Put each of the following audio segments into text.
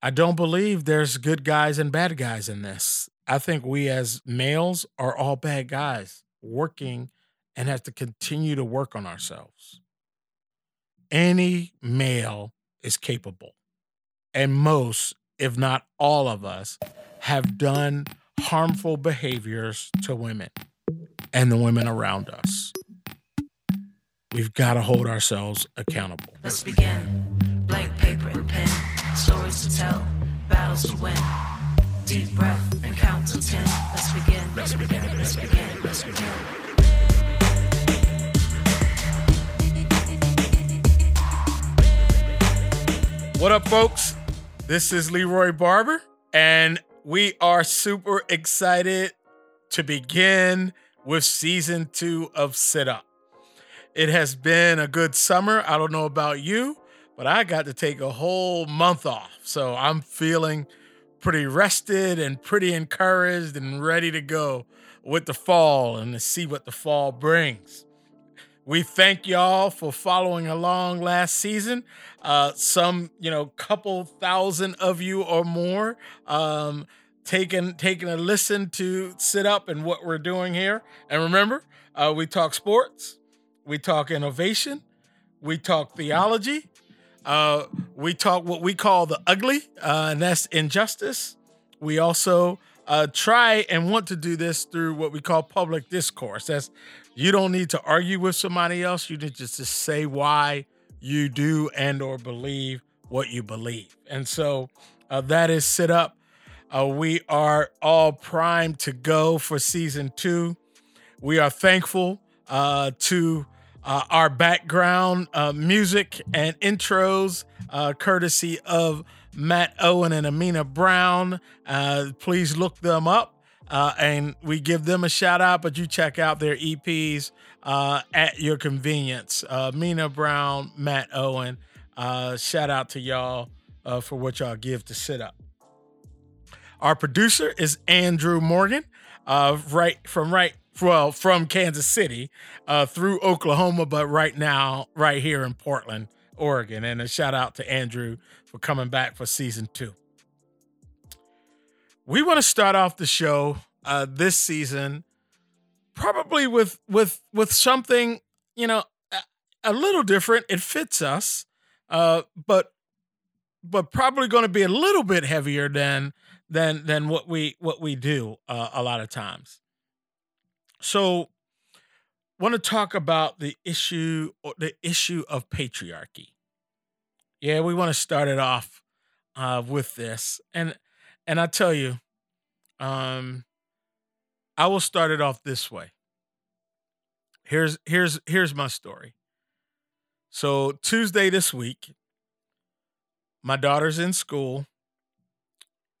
I don't believe there's good guys and bad guys in this. I think we as males are all bad guys working and have to continue to work on ourselves. Any male is capable. And most, if not all of us, have done harmful behaviors to women and the women around us. We've got to hold ourselves accountable. Let's begin. Blank paper and pen, stories to tell, battles to win. Deep breath and count to ten. Let's begin. Let's begin. Let's begin. Let's begin. What up, folks? This is Leroy Barber, and we are super excited to begin with season two of Sit Up. It has been a good summer. I don't know about you, but I got to take a whole month off. So I'm feeling pretty rested and pretty encouraged and ready to go with the fall and to see what the fall brings. We thank y'all for following along last season. Uh, some, you know, couple thousand of you or more um, taking taking a listen to sit up and what we're doing here. And remember, uh, we talk sports, we talk innovation, we talk theology, uh, we talk what we call the ugly, uh, and that's injustice. We also uh, try and want to do this through what we call public discourse. That's you don't need to argue with somebody else. You need just to say why you do and or believe what you believe. And so uh, that is sit up. Uh, we are all primed to go for season two. We are thankful uh, to uh, our background uh, music and intros, uh, courtesy of Matt Owen and Amina Brown. Uh, please look them up. Uh, and we give them a shout out, but you check out their EPs uh, at your convenience. Uh, Mina Brown, Matt Owen, shout out to y'all for what y'all give to sit up. Our producer is Andrew Morgan, right from right well from Kansas City through Oklahoma, but right now right here in Portland, Oregon. And a shout out to Andrew for coming back for season two we want to start off the show uh, this season probably with with with something you know a, a little different. It fits us, uh, but but probably going to be a little bit heavier than than than what we what we do uh, a lot of times. So, want to talk about the issue the issue of patriarchy. Yeah, we want to start it off uh, with this, and and I tell you, um, I will start it off this way. Here's here's here's my story. So Tuesday this week, my daughter's in school.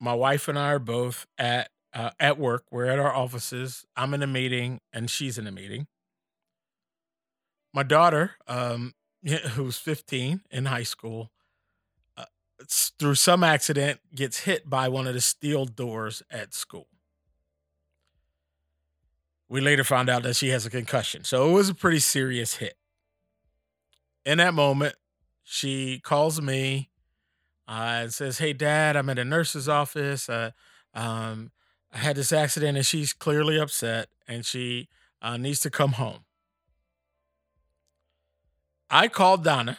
My wife and I are both at uh, at work. We're at our offices. I'm in a meeting, and she's in a meeting. My daughter, um, who's 15 in high school, through some accident gets hit by one of the steel doors at school. We later found out that she has a concussion. So it was a pretty serious hit. In that moment, she calls me uh, and says, Hey, dad, I'm at a nurse's office. Uh, um, I had this accident and she's clearly upset and she uh, needs to come home. I called Donna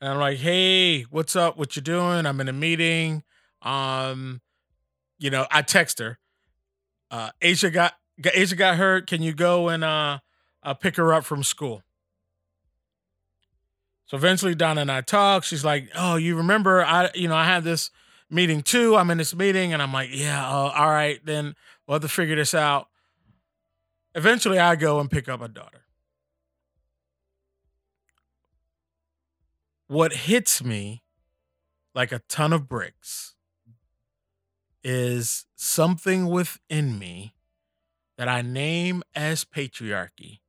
and I'm like, "Hey, what's up? What you doing? I'm in a meeting." Um, you know, I text her. Uh, Asia got Asia got hurt. Can you go and uh, uh pick her up from school? So eventually, Donna and I talk. She's like, "Oh, you remember? I, you know, I had this meeting two. I'm in this meeting, and I'm like, yeah, uh, all right, then we'll have to figure this out." Eventually, I go and pick up a daughter. what hits me like a ton of bricks is something within me that I name as patriarchy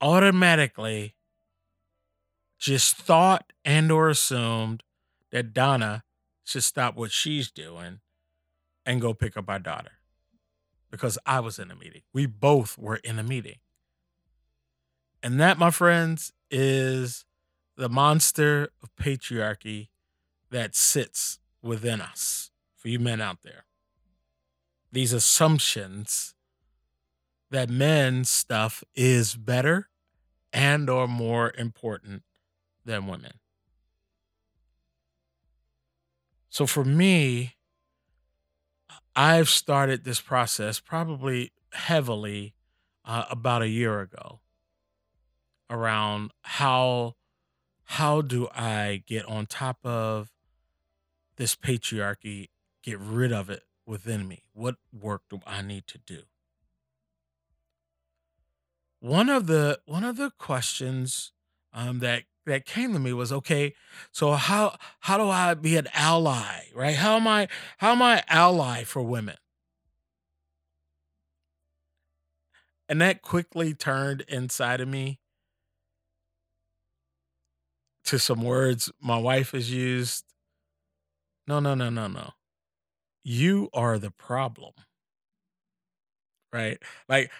automatically just thought and or assumed that Donna should stop what she's doing and go pick up our daughter because I was in a meeting. We both were in a meeting. And that, my friends, is the monster of patriarchy that sits within us for you men out there. These assumptions that men's stuff is better and or more important than women. So for me, I've started this process probably heavily uh, about a year ago around how how do I get on top of this patriarchy, get rid of it within me? What work do I need to do? One of the one of the questions um, that that came to me was okay so how how do i be an ally right? How am i how am i ally for women? And that quickly turned inside of me to some words my wife has used no no no no no. You are the problem. Right? Like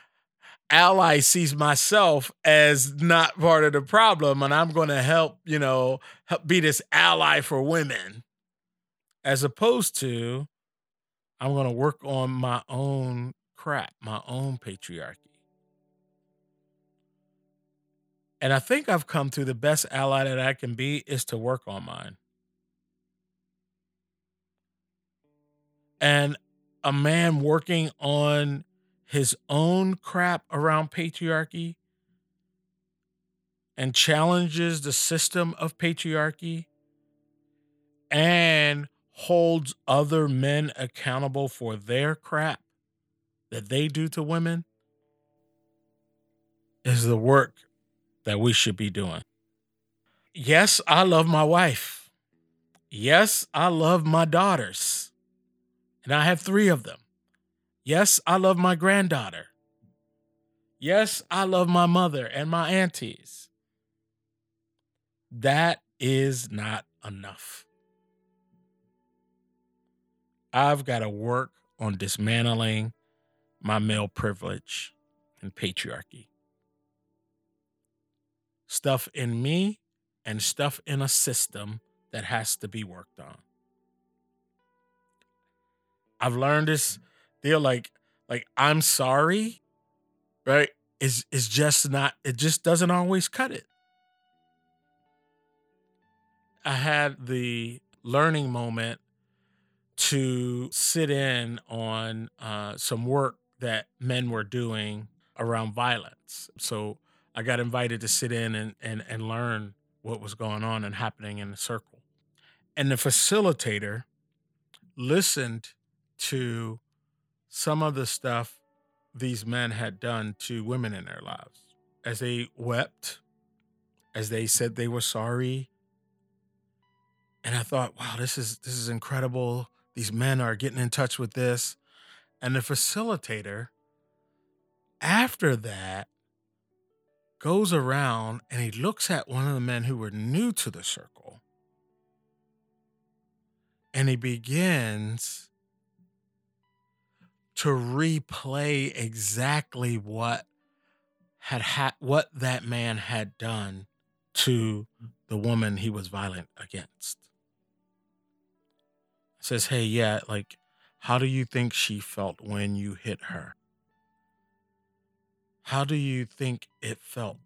ally sees myself as not part of the problem and i'm going to help you know help be this ally for women as opposed to i'm going to work on my own crap my own patriarchy. And i think i've come to the best ally that i can be is to work on mine. And a man working on his own crap around patriarchy and challenges the system of patriarchy and holds other men accountable for their crap that they do to women is the work that we should be doing. Yes, I love my wife. Yes, I love my daughters. And I have three of them. Yes, I love my granddaughter. Yes, I love my mother and my aunties. That is not enough. I've got to work on dismantling my male privilege and patriarchy. Stuff in me and stuff in a system that has to be worked on. I've learned this deal like like I'm sorry, right? Is is just not it just doesn't always cut it. I had the learning moment to sit in on uh, some work that men were doing around violence. So I got invited to sit in and, and, and learn what was going on and happening in the circle. And the facilitator listened to some of the stuff these men had done to women in their lives as they wept, as they said they were sorry. And I thought, wow, this is this is incredible. These men are getting in touch with this. And the facilitator, after that, goes around and he looks at one of the men who were new to the circle. And he begins to replay exactly what had ha- what that man had done to the woman he was violent against. says, "Hey, yeah, like how do you think she felt when you hit her? How do you think it felt,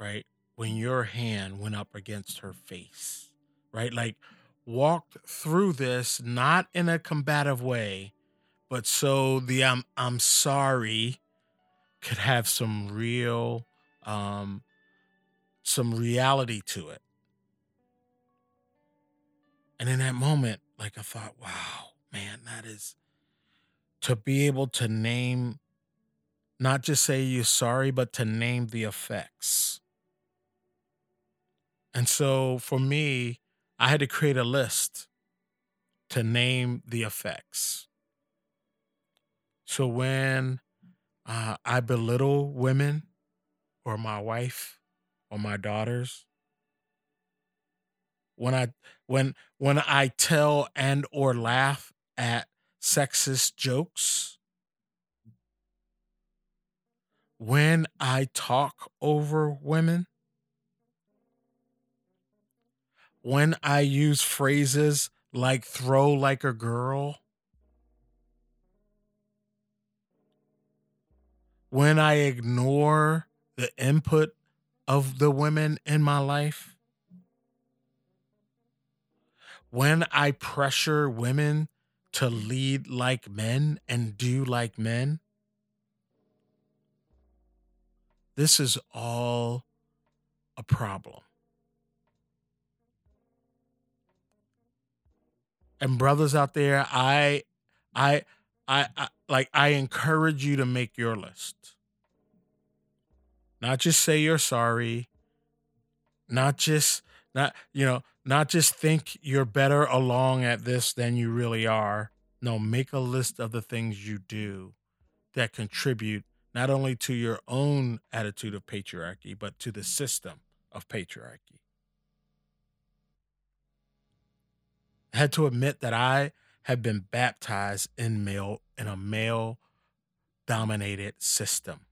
right? When your hand went up against her face, right? Like walked through this not in a combative way, but so the I'm I'm sorry could have some real um some reality to it. And in that moment, like I thought, wow, man, that is to be able to name not just say you're sorry, but to name the effects. And so for me, I had to create a list to name the effects. So when uh, I belittle women or my wife or my daughters, when I when when I tell and or laugh at sexist jokes, when I talk over women, when I use phrases like throw like a girl, when I ignore the input of the women in my life, when I pressure women to lead like men and do like men, this is all a problem. And brothers out there, I I I, I like I encourage you to make your list. Not just say you're sorry, not just not you know, not just think you're better along at this than you really are. No, make a list of the things you do that contribute not only to your own attitude of patriarchy, but to the system of patriarchy. I had to admit that I have been baptized in male in a male dominated system.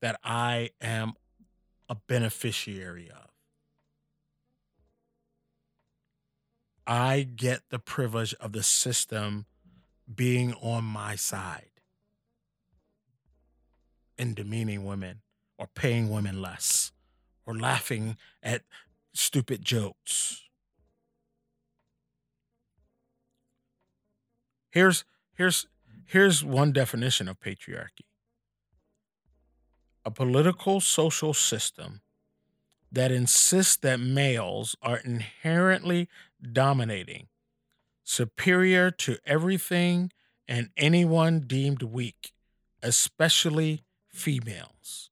That I am a beneficiary of. I get the privilege of the system being on my side in demeaning women or paying women less or laughing at stupid jokes. Here's here's here's one definition of patriarchy. A political social system that insists that males are inherently dominating, superior to everything and anyone deemed weak, especially females,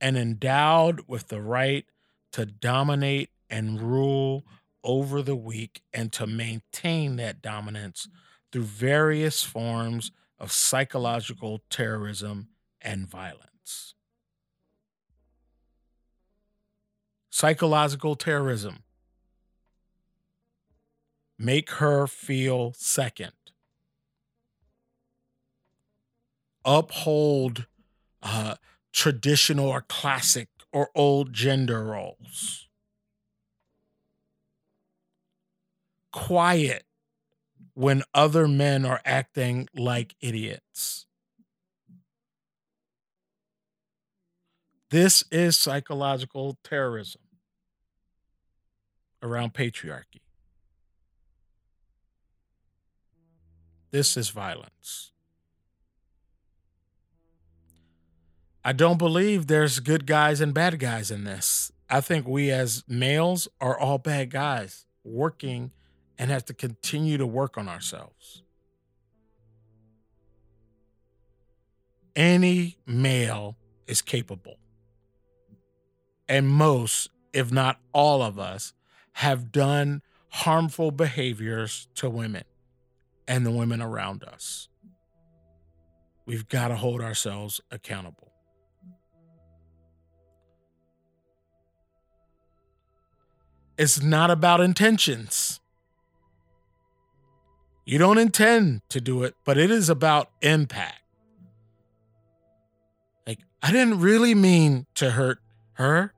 and endowed with the right to dominate and rule over the weak and to maintain that dominance through various forms of psychological terrorism and violence. Psychological terrorism. Make her feel second. Uphold uh, traditional or classic or old gender roles. Quiet when other men are acting like idiots. This is psychological terrorism around patriarchy. This is violence. I don't believe there's good guys and bad guys in this. I think we as males are all bad guys working and have to continue to work on ourselves. Any male is capable. And most, if not all of us, have done harmful behaviors to women and the women around us. We've got to hold ourselves accountable. It's not about intentions. You don't intend to do it, but it is about impact. Like, I didn't really mean to hurt her.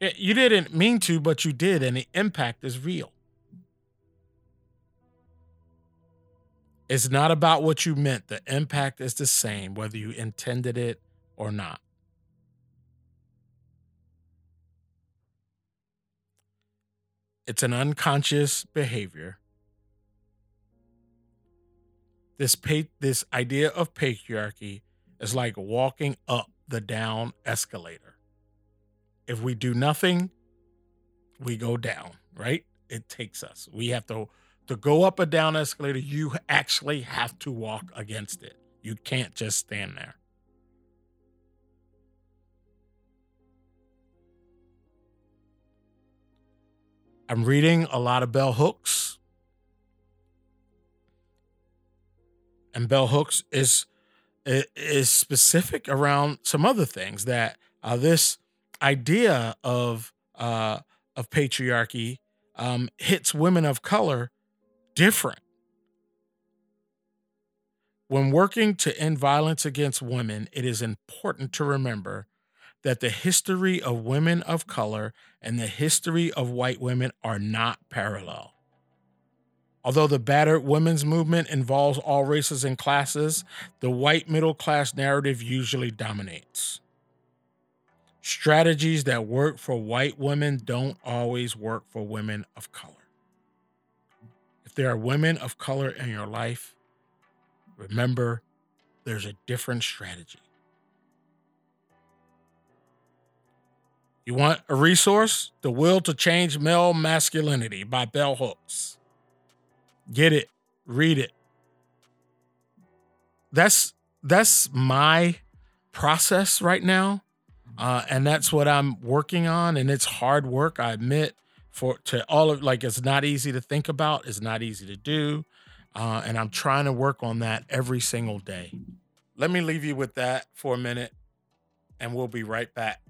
You didn't mean to, but you did, and the impact is real. It's not about what you meant. The impact is the same, whether you intended it or not. It's an unconscious behavior this pa- this idea of patriarchy is like walking up the down escalator. If we do nothing, we go down, right? It takes us. We have to to go up a down escalator, you actually have to walk against it. You can't just stand there. I'm reading a lot of bell hooks and bell hooks is is specific around some other things that uh, this idea of uh, of patriarchy um, hits women of color different. When working to end violence against women, it is important to remember that the history of women of color and the history of white women are not parallel. Although the battered women's movement involves all races and classes, the white middle class narrative usually dominates. Strategies that work for white women don't always work for women of color. If there are women of color in your life, remember there's a different strategy. You want a resource? The Will to Change Male Masculinity by Bell Hooks. Get it, read it. That's that's my process right now. Uh, and that's what I'm working on. And it's hard work, I admit, for to all of like it's not easy to think about, it's not easy to do. Uh, and I'm trying to work on that every single day. Let me leave you with that for a minute, and we'll be right back.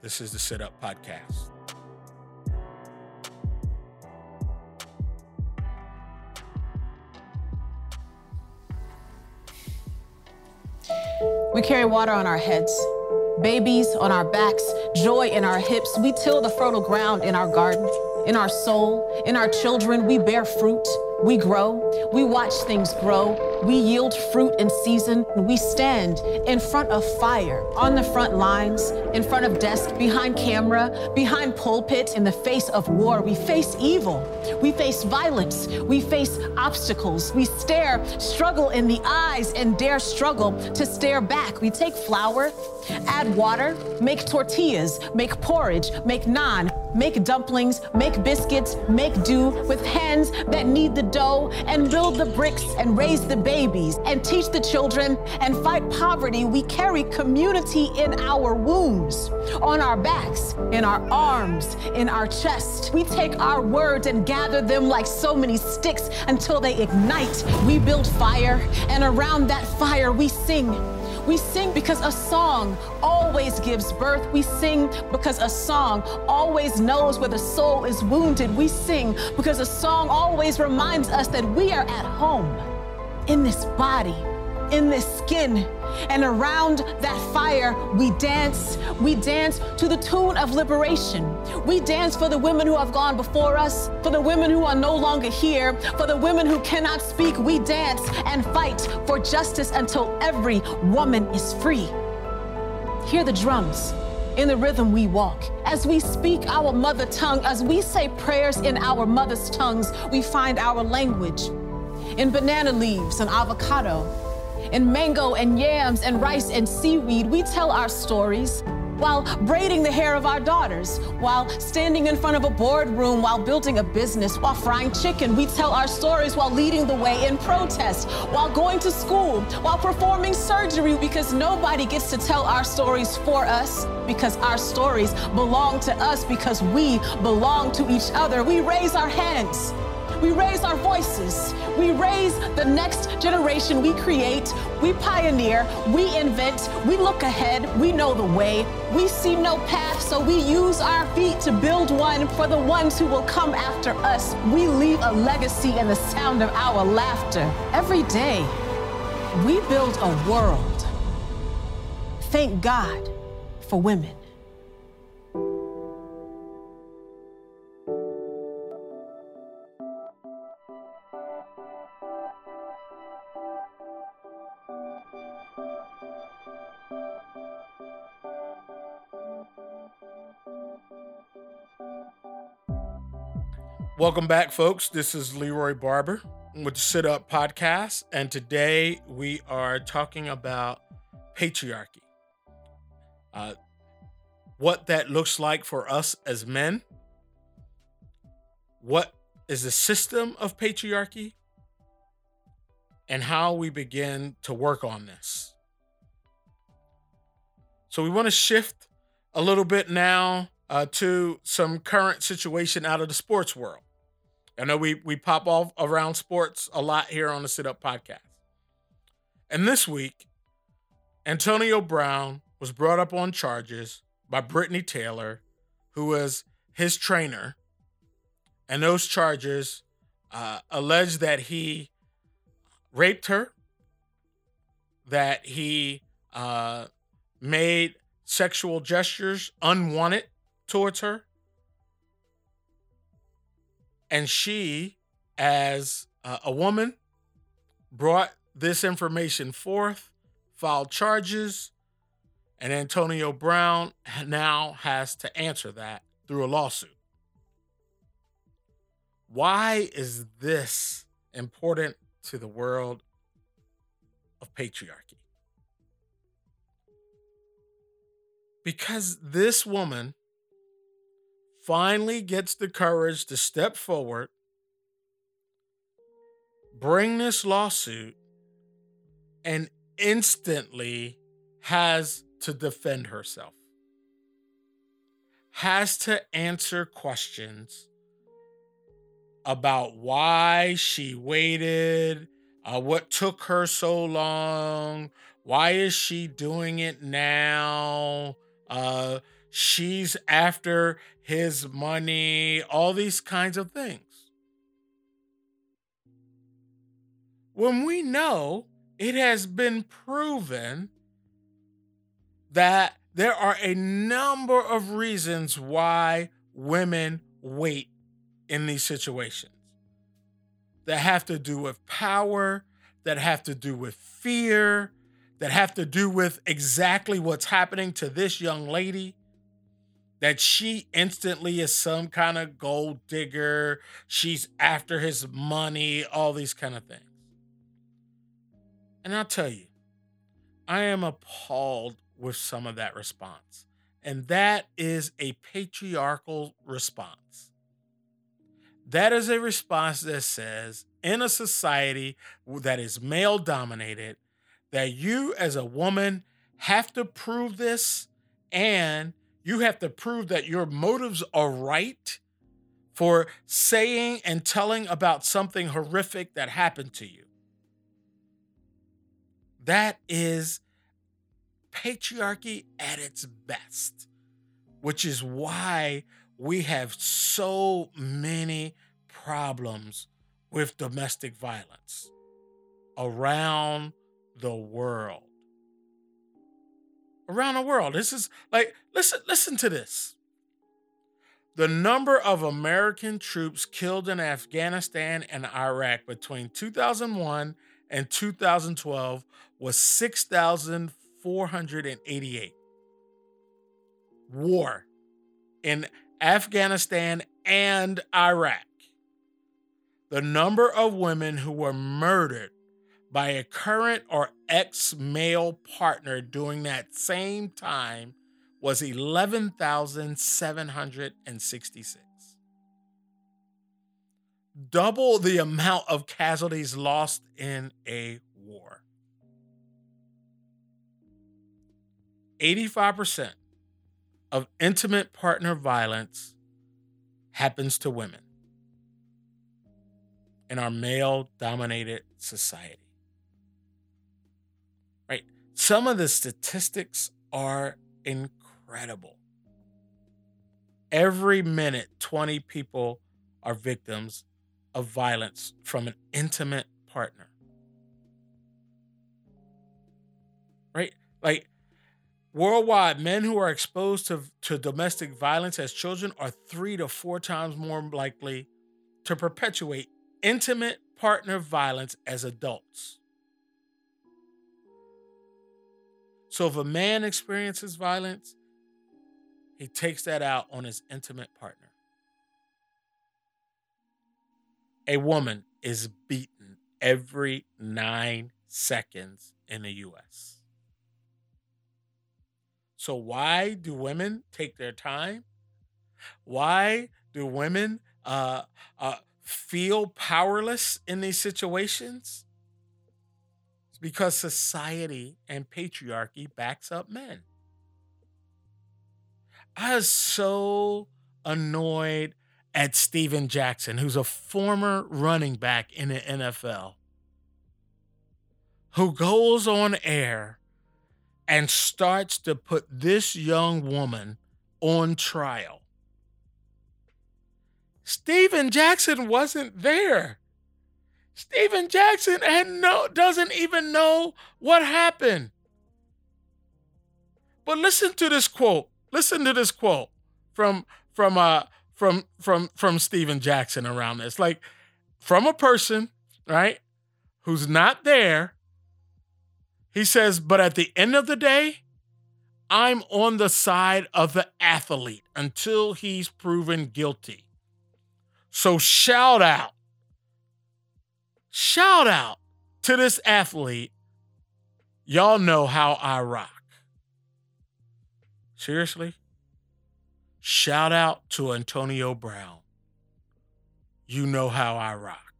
This is the Sit Up Podcast. We carry water on our heads, babies on our backs, joy in our hips. We till the fertile ground in our garden, in our soul, in our children. We bear fruit. We grow, we watch things grow, we yield fruit in season, we stand in front of fire, on the front lines, in front of desk, behind camera, behind pulpit, in the face of war. We face evil, we face violence, we face obstacles, we stare, struggle in the eyes, and dare struggle to stare back. We take flour, add water, make tortillas, make porridge, make naan, make dumplings, make biscuits, make do with hands that need the dough and build the bricks and raise the babies and teach the children and fight poverty. We carry community in our wombs, on our backs, in our arms, in our chest. We take our words and gather them like so many sticks until they ignite. We build fire, and around that fire we sing. We sing because a song always gives birth. We sing because a song always knows where the soul is wounded. We sing because a song always reminds us that we are at home in this body in this skin. And around that fire, we dance. We dance to the tune of liberation. We dance for the women who have gone before us, for the women who are no longer here, for the women who cannot speak. We dance and fight for justice until every woman is free. Hear the drums. In the rhythm we walk, as we speak our mother tongue, as we say prayers in our mother's tongues, we find our language. In banana leaves and avocado, in mango and yams and rice and seaweed, we tell our stories while braiding the hair of our daughters, while standing in front of a boardroom, while building a business, while frying chicken. We tell our stories while leading the way in protest, while going to school, while performing surgery, because nobody gets to tell our stories for us, because our stories belong to us, because we belong to each other. We raise our hands. We raise our voices. We raise the next generation. We create, we pioneer, we invent, we look ahead, we know the way. We see no path, so we use our feet to build one for the ones who will come after us. We leave a legacy in the sound of our laughter. Every day, we build a world. Thank God for women. Welcome back, folks. This is Leroy Barber with the Sit Up Podcast, and today we are talking about patriarchy. Uh, what that looks like for us as men. What is the system of patriarchy? And how we begin to work on this. So, we want to shift a little bit now uh, to some current situation out of the sports world. I know we we pop off around sports a lot here on the Sit Up podcast. And this week, Antonio Brown was brought up on charges by Britney Taylor, who was his trainer. And those charges uh, allege that he raped her, that he uh, made sexual gestures unwanted towards her. And she, as a woman, brought this information forth, filed charges, and Antonio Brown now has to answer that through a lawsuit. Why is this important to the world of patriarchy? Because this woman finally gets the courage to step forward, bring this lawsuit, and instantly has to defend herself, has to answer questions about why she waited, uh, what took her so long, why is she doing it now? Uh, she's after his money, all these kinds of things. When we know it has been proven that there are a number of reasons why women wait in these situations that have to do with power, that have to do with fear, that have to do with exactly what's happening to this young lady. That she instantly is some kind of gold digger. She's after his money, all these kind of things. And I'll tell you, I am appalled with some of that response. And that is a patriarchal response. That is a response that says, in a society that is male dominated, that you as a woman have to prove this and you have to prove that your motives are right for saying and telling about something horrific that happened to you. That is patriarchy at its best, which is why we have so many problems with domestic violence around the world. Around the world. This is like listen listen to this. The number of American troops killed in Afghanistan and Iraq between 2001 and 2012 was 6,488. War in Afghanistan and Iraq. The number of women who were murdered by a current or ex male partner during that same time was 11,766. Double the amount of casualties lost in a war. 85% of intimate partner violence happens to women in our male dominated society. Some of the statistics are incredible. Every minute, 20 people are victims of violence from an intimate partner. Right? Like worldwide, men who are exposed to, to domestic violence as children are three to four times more likely to perpetuate intimate partner violence as adults. So if a man experiences violence, he takes that out on his intimate partner. A woman is beaten every nine seconds in the US. So, why do women take their time? Why do women uh, uh, feel powerless in these situations? Because society and patriarchy backs up men. I was so annoyed at Steven Jackson, who's a former running back in the NFL, who goes on air and starts to put this young woman on trial Steven Jackson wasn't there. Steven Jackson had no doesn't even know what happened. But listen to this quote. Listen to this quote from from uh from from from Stephen Jackson around this. Like from a person, right, who's not there. He says, but at the end of the day, I'm on the side of the athlete until he's proven guilty. So shout out, shout out to this athlete. Y'all know how I rock. Seriously? Shout out to Antonio Brown. You know how I rock.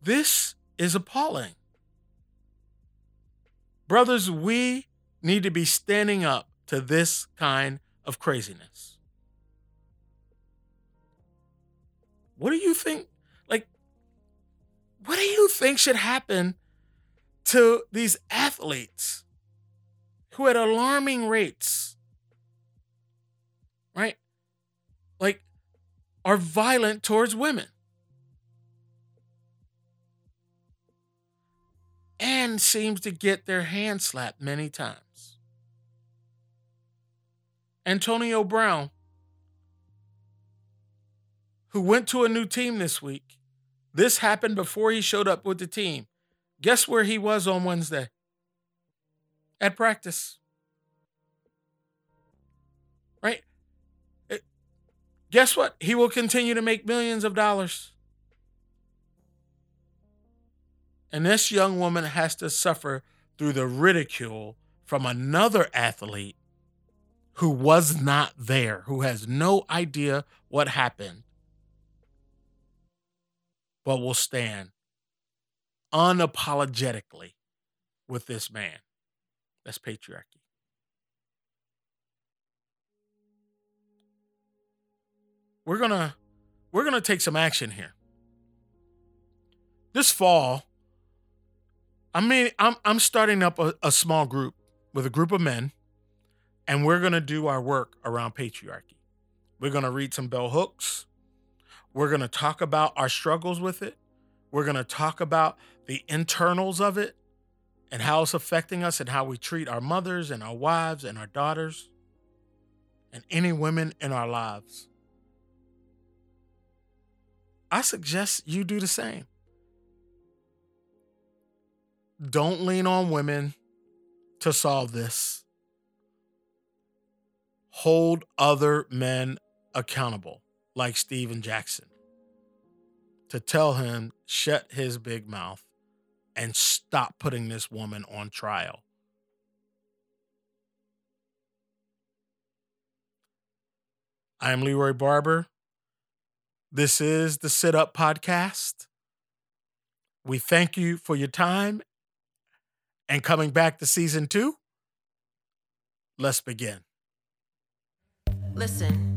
This is appalling. Brothers, we need to be standing up to this kind of craziness. What do you think? Like, what do you think should happen to these athletes who, at alarming rates, right, like, are violent towards women? and seems to get their hand slapped many times. Antonio Brown, who went to a new team this week, this happened before he showed up with the team. Guess where he was on Wednesday? At practice. Right? It, guess what? He will continue to make millions of dollars. And this young woman has to suffer through the ridicule from another athlete who was not there, who has no idea what happened, but will stand unapologetically with this man. That's patriarchy. We're going to we're going to take some action here. This fall, I mean, I'm I'm starting up a, a small group with a group of men, and we're gonna do our work around patriarchy. We're gonna read some bell hooks. We're gonna talk about our struggles with it. We're gonna talk about the internals of it and how it's affecting us and how we treat our mothers and our wives and our daughters and any women in our lives. I suggest you do the same don't lean on women to solve this. Hold other men accountable, like Steven Jackson, to tell him, shut his big mouth and stop putting this woman on trial. I am Leroy Barber. This is the Sit Up Podcast. We thank you for your time and coming back to season two, let's begin. Listen,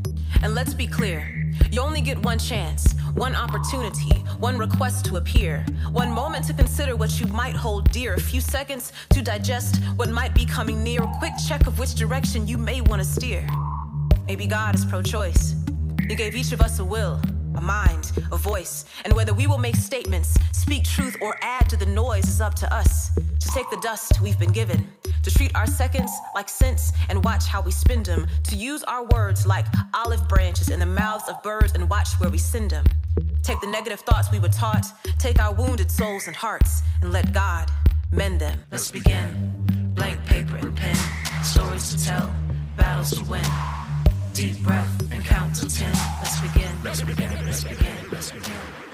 and let's be clear. You only get one chance, one opportunity, one request to appear, one moment to consider what you might hold dear, a few seconds to digest what might be coming near, a quick check of which direction you may want to steer. Maybe God is pro choice. He gave each of us a will a mind, a voice, and whether we will make statements, speak truth, or add to the noise is up to us. To take the dust we've been given, to treat our seconds like cents and watch how we spend them, to use our words like olive branches in the mouths of birds and watch where we send them. Take the negative thoughts we were taught, take our wounded souls and hearts, and let God mend them. Let's begin. Blank paper and pen, stories to tell, battles to win. Deep breath and count to ten. Let's begin. Let's begin. Let's begin. Let's begin. Let's begin.